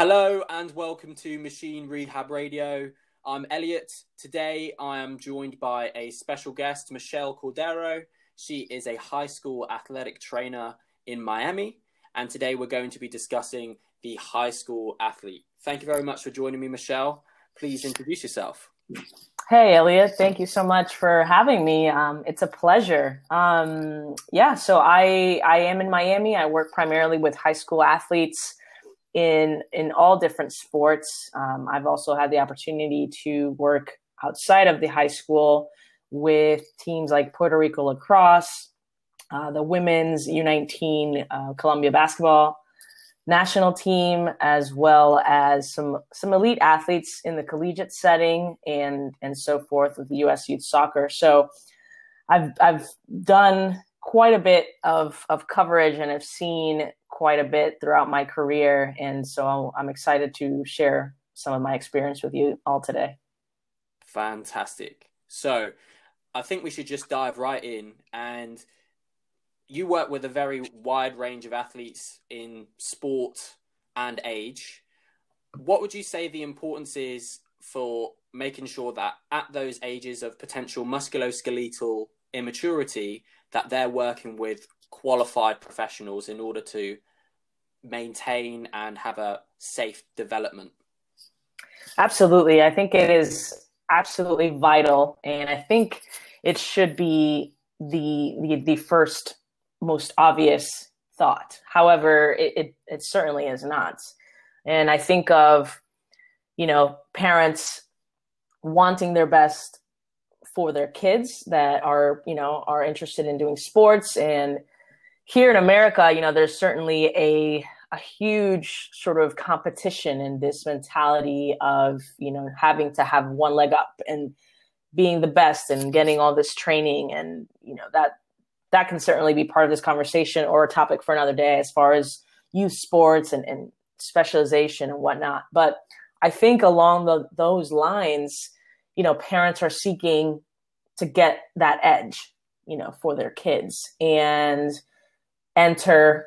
Hello and welcome to Machine Rehab Radio. I'm Elliot. Today I am joined by a special guest, Michelle Cordero. She is a high school athletic trainer in Miami, and today we're going to be discussing the high school athlete. Thank you very much for joining me, Michelle. Please introduce yourself. Hey, Elliot. Thank you so much for having me. Um, it's a pleasure. Um, yeah, so I I am in Miami. I work primarily with high school athletes in in all different sports. Um, I've also had the opportunity to work outside of the high school with teams like Puerto Rico lacrosse, uh, the women's U19 uh, Colombia basketball national team, as well as some some elite athletes in the collegiate setting and and so forth with the U.S. Youth Soccer. So I've I've done quite a bit of of coverage and have seen quite a bit throughout my career. And so I'm excited to share some of my experience with you all today. Fantastic. So I think we should just dive right in. And you work with a very wide range of athletes in sport and age. What would you say the importance is for making sure that at those ages of potential musculoskeletal immaturity that they're working with qualified professionals in order to maintain and have a safe development? Absolutely. I think it is absolutely vital. And I think it should be the, the, the first most obvious thought. However, it, it, it certainly is not. And I think of, you know, parents wanting their best for their kids that are, you know, are interested in doing sports and here in America, you know, there's certainly a a huge sort of competition in this mentality of, you know, having to have one leg up and being the best and getting all this training and, you know, that that can certainly be part of this conversation or a topic for another day as far as youth sports and, and specialization and whatnot. But I think along the, those lines, you know, parents are seeking to get that edge, you know, for their kids and enter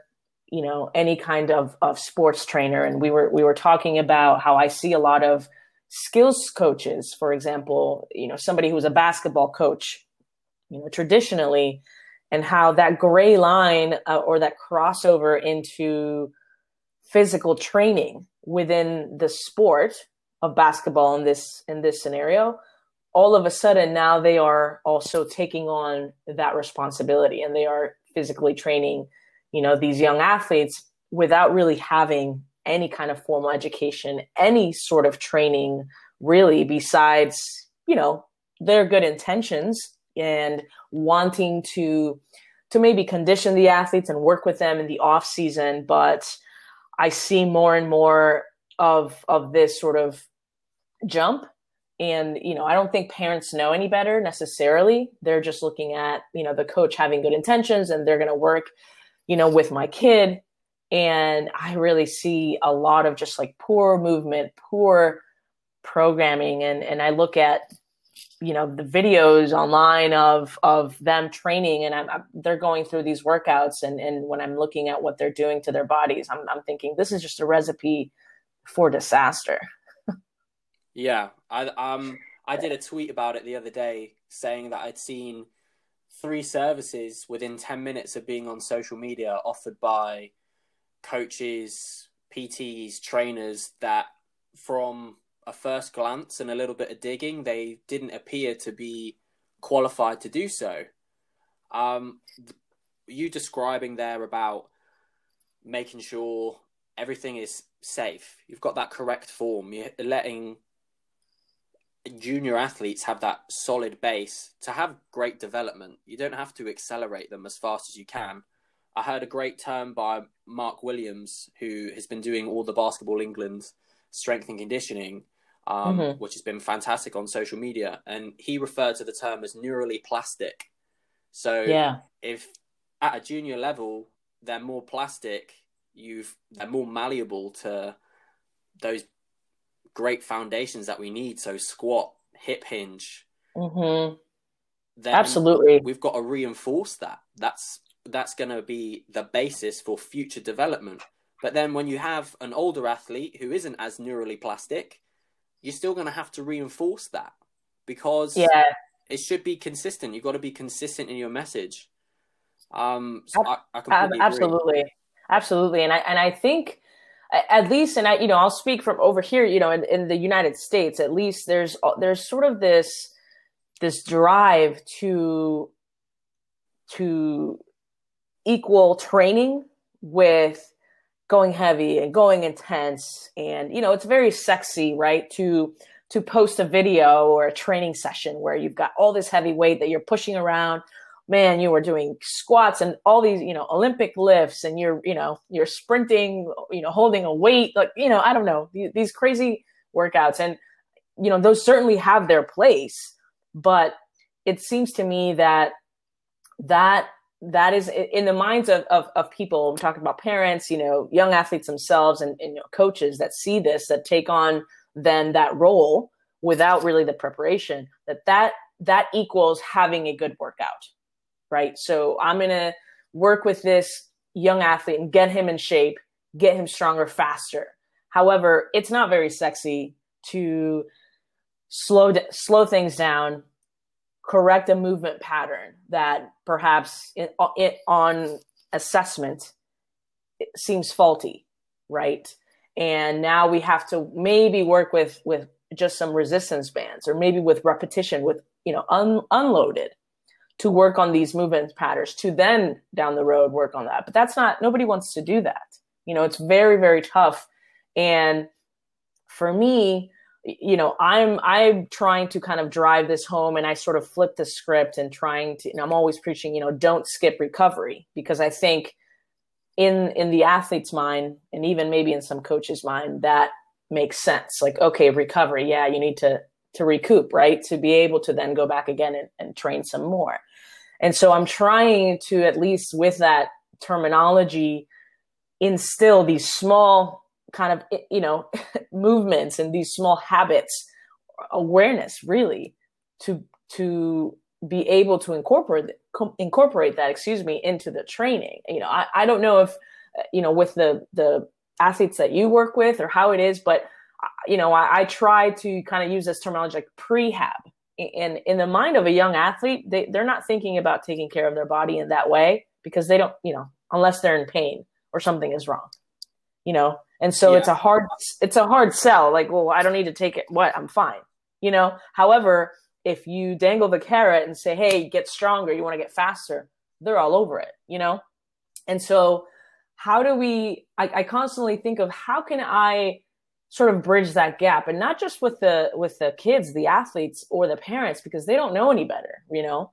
you know any kind of, of sports trainer. And we were we were talking about how i see a lot of skills coaches. For example you know somebody who's a basketball coach you know traditionally and how that gray line uh, or that crossover into physical training within the sport of basketball in this in this scenario all of a sudden now they are also taking on that responsibility and they are physically training you know these young athletes without really having any kind of formal education any sort of training really besides you know their good intentions and wanting to to maybe condition the athletes and work with them in the off season. But i see more and more of of this sort of jump and you know i don't think parents know any better necessarily they're just looking at you know the coach having good intentions and they're going to work you know, with my kid. And I really see a lot of just like poor movement, poor programming. And, and I look at, you know, the videos online of, of them training and I'm, I'm, they're going through these workouts. And, and when I'm looking at what they're doing to their bodies, I'm, I'm thinking this is just a recipe for disaster. yeah. I, um, I did a tweet about it the other day saying that I'd seen three services within 10 minutes of being on social media offered by coaches, PTs, trainers that from a first glance and a little bit of digging, they didn't appear to be qualified to do so. Um, you describing there about making sure everything is safe. You've got that correct form. You're letting junior athletes have that solid base to have great development. You don't have to accelerate them as fast as you can. I heard a great term by Mark Williams, who has been doing all the Basketball England strength and conditioning, um, mm-hmm. which has been fantastic on social media. And he referred to the term as neurally plastic. So yeah. if at a junior level they're more plastic, you've they're more malleable to those great foundations that we need. So squat, hip hinge. Mm-hmm. Absolutely, we've got to reinforce that. That's that's going to be the basis for future development. But then when you have an older athlete who isn't as neurally plastic, you're still going to have to reinforce that because yeah. it should be consistent. You've got to be consistent in your message. Um, so I, I absolutely, agree. absolutely, and I and I think at least, and I you know I'll speak from over here. You know, in, in the United States, at least there's uh, there's sort of this this drive to to equal training with going heavy and going intense and you know it's very sexy right to to post a video or a training session where you've got all this heavy weight that you're pushing around man you were doing squats and all these you know olympic lifts and you're you know you're sprinting you know holding a weight like you know i don't know these crazy workouts. And you know those certainly have their place but it seems to me that that that is in the minds of, of, of people we're talking about parents you know young athletes themselves and, and you know, coaches that see this that take on then that role without really the preparation that that that equals having a good workout right? So i'm going to work with this young athlete and get him in shape get him stronger faster. However it's not very sexy to slow slow things down correct a movement pattern that perhaps it, it, on assessment it seems faulty right? And now we have to maybe work with with just some resistance bands or maybe with repetition with you know un, unloaded to work on these movement patterns to then down the road work on that. But that's not nobody wants to do that. You know it's very very tough. And for me you know i'm i'm trying to kind of drive this home and i sort of flip the script and trying to and i'm always preaching you know don't skip recovery. Because i think in in the athlete's mind and even maybe in some coaches mind that makes sense. Like okay recovery. Yeah you need to to recoup right? To be able to then go back again and, and train some more. And so i'm trying to at least with that terminology instill these small kind of you know movements and these small habits awareness really to to be able to incorporate incorporate that excuse me into the training. You know i, I don't know if you know with the the athletes that you work with or how it is but uh, you know i, I try to kind of use this terminology like prehab. In in the mind of a young athlete they, they're not thinking about taking care of their body in that way because they don't you know unless they're in pain or something is wrong you know? And so yeah. it's a hard it's a hard sell like well i don't need to take it what i'm fine you know? However if you dangle the carrot and say hey get stronger you want to get faster they're all over it you know? And so how do we I, I constantly think of how can i sort of bridge that gap and not just with the with the kids the athletes or the parents because they don't know any better you know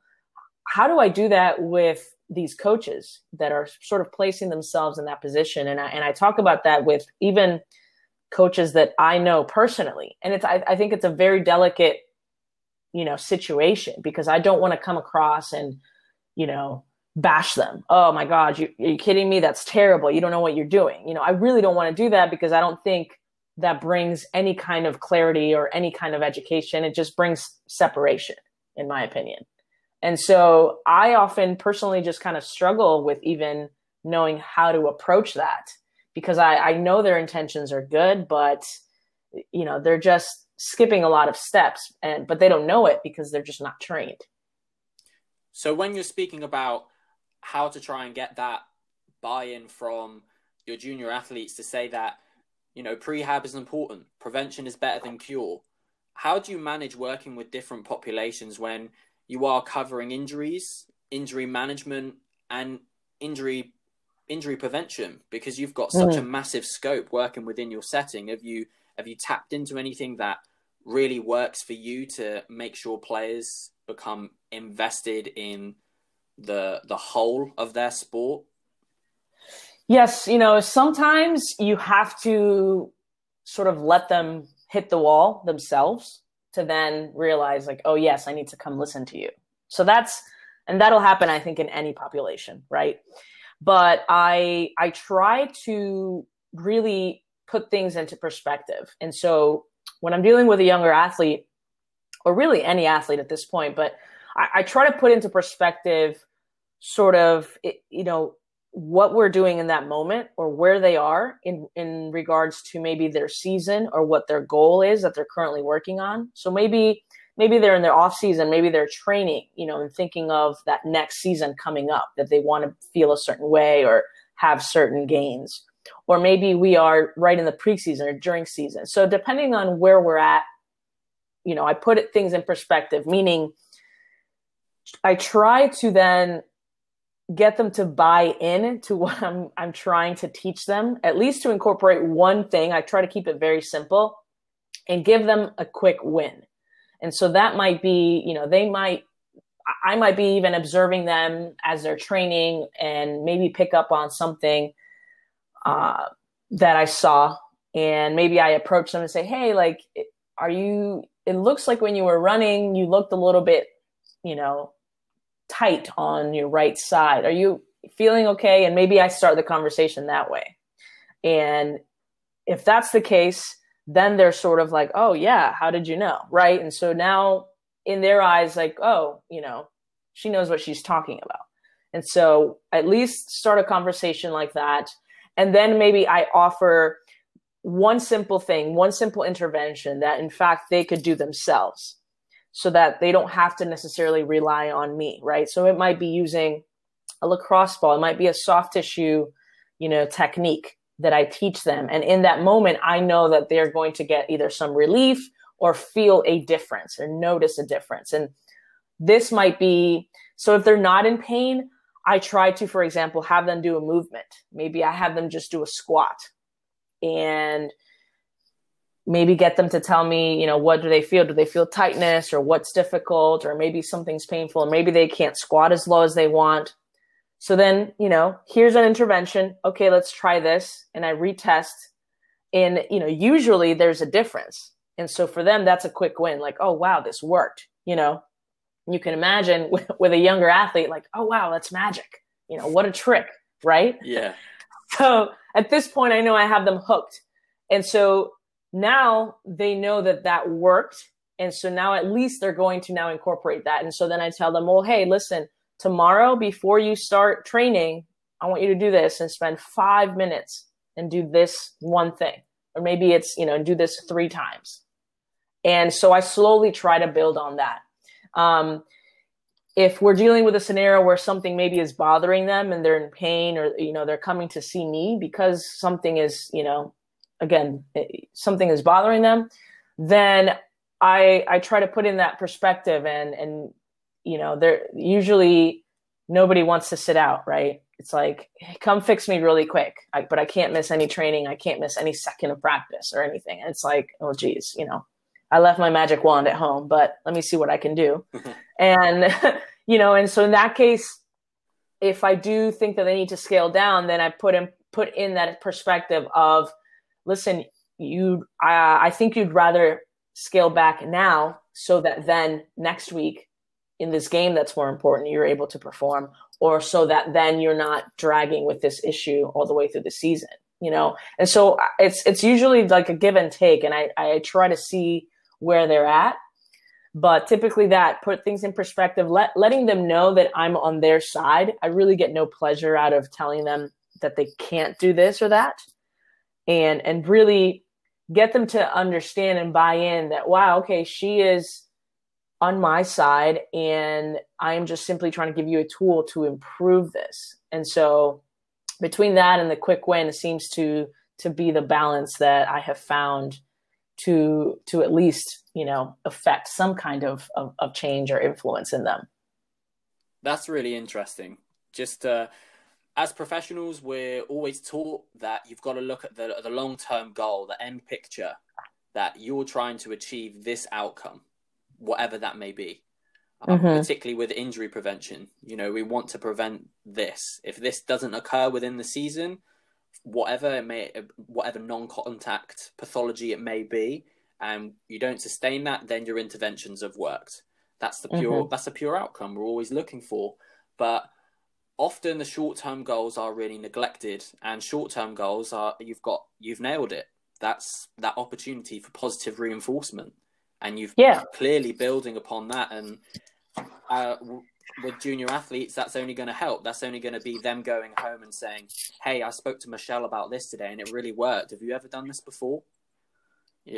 how do i do that with these coaches that are sort of placing themselves in that position. And I, and I talk about that with even coaches that I know personally. And it's, I, I think it's a very delicate, you know, situation because I don't want to come across and, you know, bash them. Oh my God, you, are you kidding me? That's terrible. You don't know what you're doing. You know, I really don't want to do that because I don't think that brings any kind of clarity or any kind of education. It just brings separation, in my opinion. And so I often personally just kind of struggle with even knowing how to approach that because I, I know their intentions are good, but you know, they're just skipping a lot of steps and but they don't know it because they're just not trained. So when you're speaking about how to try and get that buy-in from your junior athletes to say that, you know, prehab is important, prevention is better than cure. How do you manage working with different populations when you are covering injuries, injury management, and injury injury prevention because you've got such mm. a massive scope working within your setting. Have you have you tapped into anything that really works for you to make sure players become invested in the the whole of their sport? Yes, you know, sometimes you have to sort of let them hit the wall themselves to then realize like oh yes i need to come listen to you. So that's and that'll happen i think in any population right? But i i try to really put things into perspective. And so when i'm dealing with a younger athlete or really any athlete at this point but i, I try to put into perspective sort of you know what we're doing in that moment or where they are in in regards to maybe their season or what their goal is that they're currently working on. So maybe maybe they're in their off season maybe they're training you know and thinking of that next season coming up that they want to feel a certain way or have certain gains. Or maybe we are right in the preseason or during season. So depending on where we're at you know i put it, things in perspective meaning i try to then get them to buy in to what I'm I'm trying to teach them, at least to incorporate one thing. I try to keep it very simple and give them a quick win. And so that might be, you know, they might I might be even observing them as they're training and maybe pick up on something uh, that I saw. And maybe I approach them and say, Hey, like, are you, it looks like when you were running, you looked a little bit, you know, tight on your right side. Are you feeling okay? And maybe I start the conversation that way. And if that's the case, then they're sort of like, oh, yeah, how did you know? Right. And so now in their eyes, like, oh, you know, she knows what she's talking about. And so at least start a conversation like that. And then maybe I offer one simple thing, one simple intervention that in fact they could do themselves so that they don't have to necessarily rely on me, right? So it might be using a lacrosse ball, it might be a soft tissue, you know, technique that I teach them. And in that moment, I know that they're going to get either some relief or feel a difference or notice a difference. And this might be so if they're not in pain, I try to, for example, have them do a movement. Maybe I have them just do a squat. And maybe get them to tell me, you know, what do they feel? Do they feel tightness or what's difficult or maybe something's painful and maybe they can't squat as low as they want. So then, you know, here's an intervention. Okay, let's try this. And I retest. And, you know, usually there's a difference. And so for them, that's a quick win. Like, oh, wow, this worked. You know, you can imagine with, with a younger athlete, like, oh, wow, that's magic. You know, what a trick, right? Yeah. So at this point, I know I have them hooked. And so now they know that that worked. And so now at least they're going to now incorporate that. And so then i tell them well hey listen tomorrow before you start training i want you to do this and spend five minutes and do this one thing. Or maybe it's you know do this three times. And so i slowly try to build on that. Um, if we're dealing with a scenario where something maybe is bothering them and they're in pain or you know they're coming to see me because something is you know again eh, something is bothering them then i i try to put in that perspective and and you know there usually nobody wants to sit out right? It's like come fix me really quick. I, but i can't miss any training. I can't miss any second of practice or anything. And it's like oh geez you know i left my magic wand at home but let me see what i can do. And you know and so in that case if i do think that they need to scale down then i put in put in that perspective of listen, you, I, I think you'd rather scale back now so that then next week in this game that's more important, you're able to perform, or so that then you're not dragging with this issue all the way through the season, you know? And so uh, it's, it's usually like a give and take. And I, I try to see where they're at. But typically that put things in perspective, let, letting them know that I'm on their side. I really get no pleasure out of telling them that they can't do this or that and and really get them to understand and buy in that wow okay she is on my side and i am just simply trying to give you a tool to improve this. And so between that and the quick win seems to to be the balance that i have found to to at least you know affect some kind of of, of change or influence in them. That's really interesting. Just uh as professionals, we're always taught that you've got to look at the, the long term goal, the end picture, that you're trying to achieve this outcome, whatever that may be. Um, mm-hmm. Particularly with injury prevention, you know, we want to prevent this. If this doesn't occur within the season, whatever it may, whatever non-contact pathology it may be, and you don't sustain that, then your interventions have worked. That's the pure. Mm-hmm. That's a pure outcome we're always looking for. But often the short term goals are really neglected, and short term goals are you've got you've nailed it. That's that opportunity for positive reinforcement, and you've yeah. clearly building upon that. And uh, with junior athletes, that's only going to help. That's only going to be them going home and saying, "Hey, I spoke to Michelle about this today, and it really worked. Have you ever done this before?"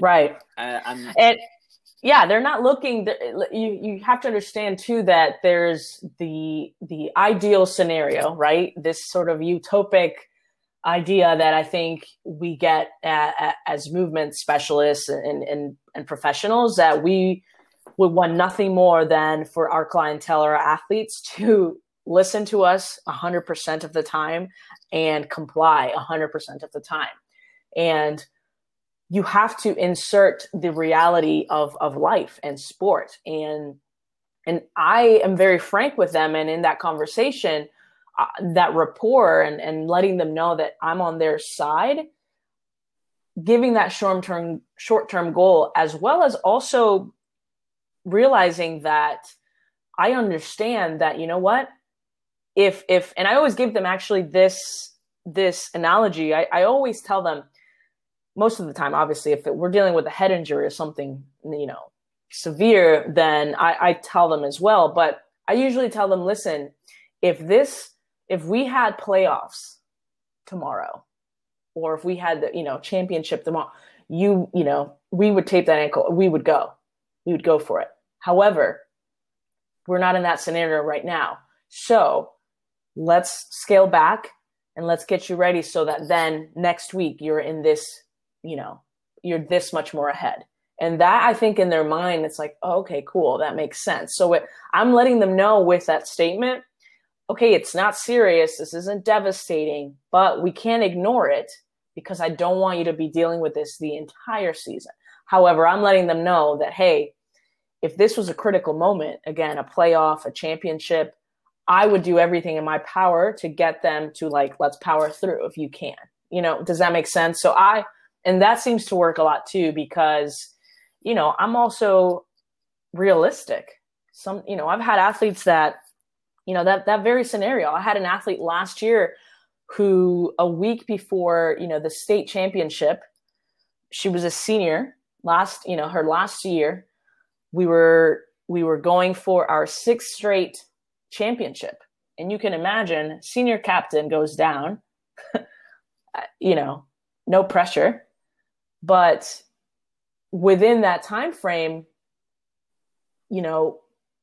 Right. Uh, and, and yeah, they're not looking. You you have to understand too that there's the the ideal scenario, right? This sort of utopic idea that I think we get as movement specialists and, and, and professionals that we would want nothing more than for our clientele or athletes to listen to us 100% of the time and comply 100% of the time. And you have to insert the reality of, of life and sport. And, and I am very frank with them. And in that conversation, uh, that rapport and, and letting them know that I'm on their side, giving that short term short term goal, as well as also realizing that I understand that you know what if if and I always give them actually this this analogy. I, I always tell them most of the time, obviously, if it, we're dealing with a head injury or something, you know, severe, then I, I tell them as well. But I usually tell them, listen, if this if we had playoffs tomorrow, or if we had the you know championship tomorrow, you you know we would tape that ankle. We would go. We would go for it. However, we're not in that scenario right now. So let's scale back and let's get you ready so that then next week you're in this, you know, you're this much more ahead. And that I think in their mind, it's like, oh, okay, cool, that makes sense. So it, I'm letting them know with that statement okay, it's not serious, this isn't devastating, but we can't ignore it because I don't want you to be dealing with this the entire season. However, I'm letting them know that, hey, if this was a critical moment, again, a playoff, a championship, I would do everything in my power to get them to like, let's power through if you can. You know, does that make sense? So I, and that seems to work a lot too because, you know, I'm also realistic. Some, you know, I've had athletes that you know that that very scenario. I had an athlete last year who a week before you know the state championship she was a senior last you know her last year. We were we were going for our sixth straight championship. And you can imagine senior captain goes down you know no pressure but within that time frame you know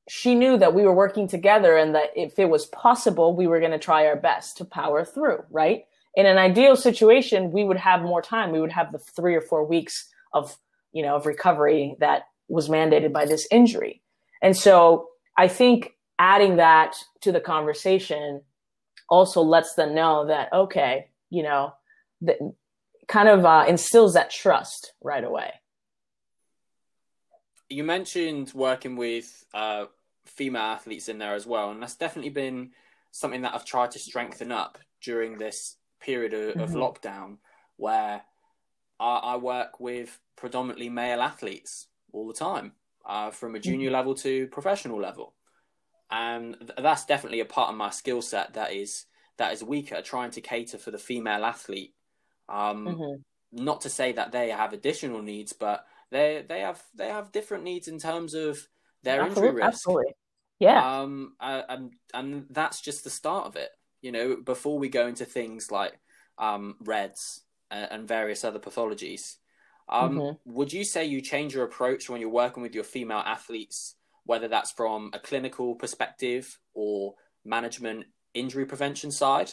she knew that we were working together and that if it was possible, we were going to try our best to power through, right? In an ideal situation, we would have more time. We would have the three or four weeks of, you know, of recovery that was mandated by this injury. And so I think adding that to the conversation also lets them know that, okay, you know, that kind of uh, instills that trust right away. You mentioned working with uh, female athletes in there as well, and that's definitely been something that I've tried to strengthen up during this period of, mm-hmm. of lockdown, where I, I, work with predominantly male athletes all the time, uh, from a junior mm-hmm. level to professional level, and th- that's definitely a part of my skill set that is that is weaker, trying to cater for the female athlete. Um, mm-hmm. Not to say that they have additional needs, but they they have they have different needs in terms of their absolutely, injury risk. Absolutely. Yeah. Um, and and that's just the start of it. You know, before we go into things like um, RED-S and, and various other pathologies, um, mm-hmm. would you say you change your approach when you're working with your female athletes, whether that's from a clinical perspective or management injury prevention side?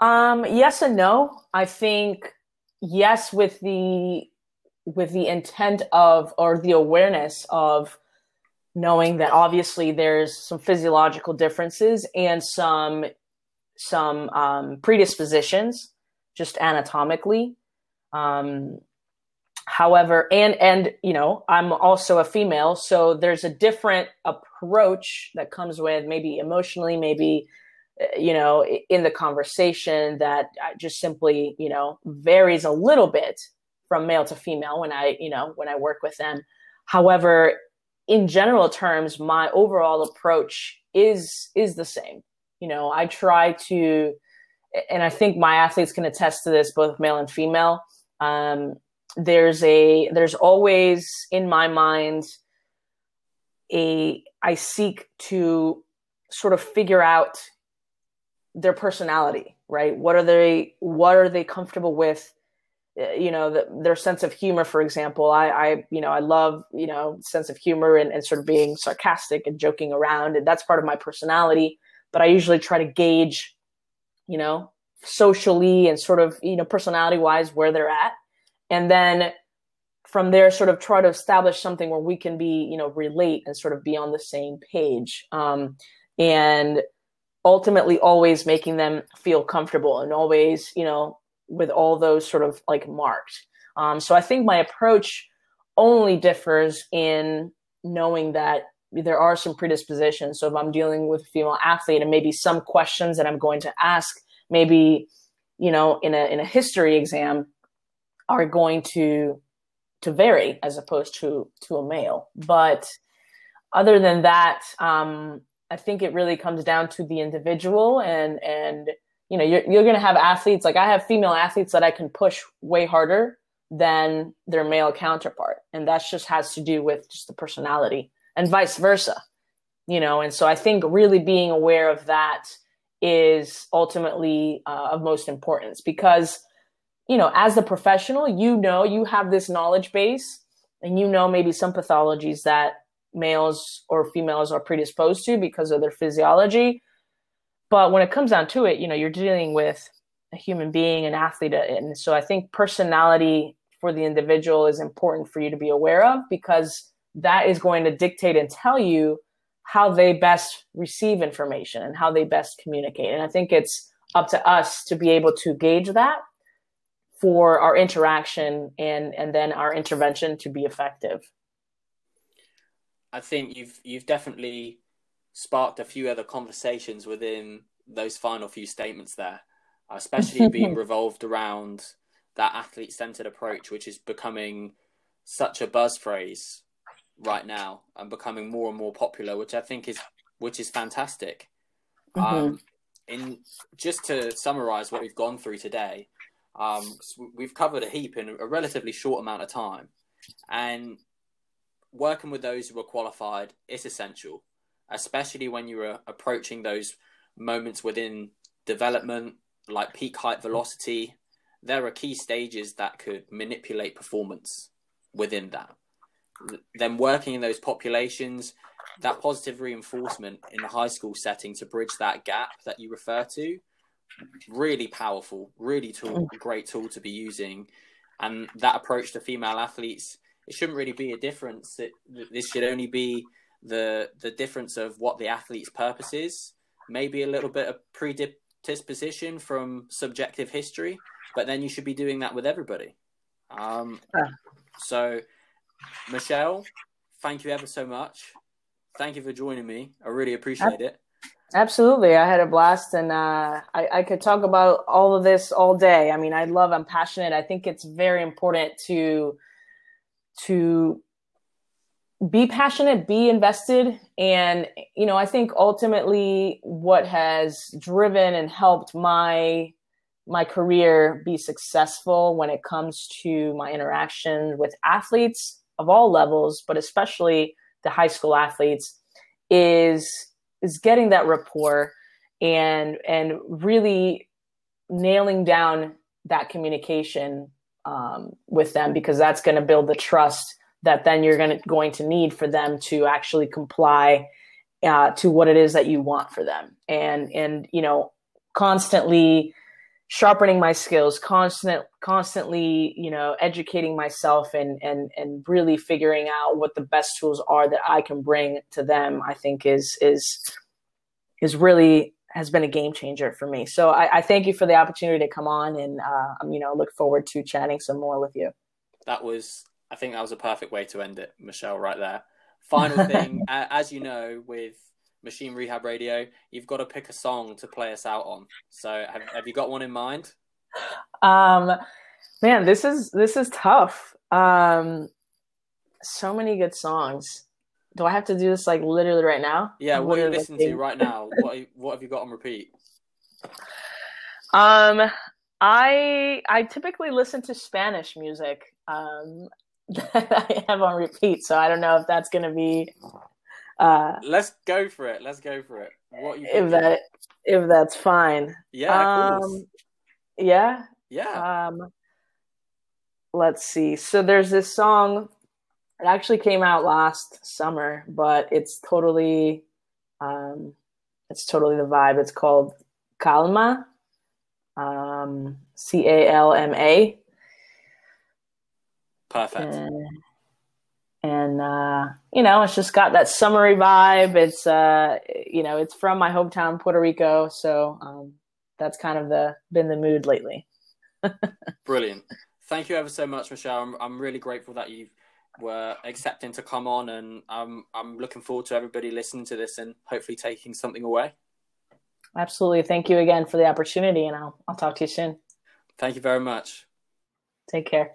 Um, yes and no. I think yes, with the with the intent of or the awareness of knowing that obviously there's some physiological differences and some some um, predispositions just anatomically um, however and and you know i'm also a female so there's a different approach that comes with maybe emotionally maybe you know in the conversation that just simply you know varies a little bit from male to female when I, you know, when I work with them. However, in general terms, my overall approach is is the same. You know, I try to, and I think my athletes can attest to this, both male and female. Um, there's a there's always in my mind a I seek to sort of figure out their personality, right? What are they what are they comfortable with? Uh, you know, the, their sense of humor, for example. I, I, you know, I love, you know, sense of humor and, and sort of being sarcastic and joking around, and that's part of my personality. But I usually try to gauge, you know, socially and sort of, you know, personality wise where they're at, and then from there sort of try to establish something where we can be you know relate and sort of be on the same page um, and ultimately always making them feel comfortable and always you know with all those sort of like marked um, so i think my approach only differs in knowing that there are some predispositions so if i'm dealing with a female athlete and maybe some questions that i'm going to ask maybe you know in a in a history exam are going to to vary as opposed to to a male. But other than that, um, I think it really comes down to the individual and and you know you're you're gonna have athletes like I have female athletes that I can push way harder than their male counterpart, and that just has to do with just the personality and vice versa. You know, and so I think really being aware of that is ultimately uh, of most importance because you know, as a professional, you know, you have this knowledge base and you know maybe some pathologies that males or females are predisposed to because of their physiology. But when it comes down to it, you know, you're dealing with a human being, an athlete. Uh, and so I think personality for the individual is important for you to be aware of because that is going to dictate and tell you how they best receive information and how they best communicate. And I think it's up to us to be able to gauge that for our interaction and and then our intervention to be effective. I think you've you've definitely sparked a few other conversations within those final few statements there, especially being revolved around that athlete centered approach, which is becoming such a buzz phrase right now and becoming more and more popular, which I think is which is fantastic. Mm-hmm. Um, in just to summarize what we've gone through today, um, we've covered a heap in a relatively short amount of time, and working with those who are qualified is essential, especially when you're approaching those moments within development, like peak height velocity. There are key stages that could manipulate performance within that. Then working in those populations, that positive reinforcement in the high school setting to bridge that gap that you refer to really powerful, really tool, mm. great tool to be using. And that approach to female athletes, it shouldn't really be a difference. It, this should only be the the difference of what the athlete's purpose is. Maybe a little bit of predisposition from subjective history, but then you should be doing that with everybody. Um, so, Michelle, thank you ever so much. Thank you for joining me. I really appreciate it. Absolutely. I had a blast and uh, I, I could talk about all of this all day. I mean, I love, I'm passionate. I think it's very important to, to be passionate, be invested. And, you know, I think ultimately what has driven and helped my, my career be successful when it comes to my interaction with athletes of all levels, but especially the high school athletes is is getting that rapport and and really nailing down that communication um, with them because that's going to build the trust that then you're going to going to need for them to actually comply uh, to what it is that you want for them. And and you know constantly sharpening my skills constant constantly you know educating myself and and and really figuring out what the best tools are that I can bring to them I think is is is really has been a game changer for me so I, I thank you for the opportunity to come on and uh, I'm you know look forward to chatting some more with you that was I think that was a perfect way to end it Michelle right there final thing as you know with Machine Rehab Radio, you've got to pick a song to play us out on. So have, have you got one in mind? Um, man, this is this is tough. Um, so many good songs. Do I have to do this like literally right now? Yeah, what are you listening to right now? What what have you got on repeat? Um, I I typically listen to Spanish music. Um, that I have on repeat, so I don't know if that's gonna be Uh, Let's go for it. Let's go for it. What you if that if that's fine. Yeah. Um, yeah. yeah. Um, let's see. So there's this song. It actually came out last summer, but it's totally, um, it's totally the vibe. It's called Calma, um, C A L M A, Perfect. and, and uh, you know, it's just got that summery vibe. It's uh, you know, it's from my hometown, Puerto Rico, so um, that's kind of the been the mood lately. Brilliant. Thank you ever so much, Michelle. I'm, I'm really grateful that you were accepting to come on, and I'm I'm looking forward to everybody listening to this and hopefully taking something away. Absolutely. Thank you again for the opportunity, and I'll I'll talk to you soon. Thank you very much. Take care.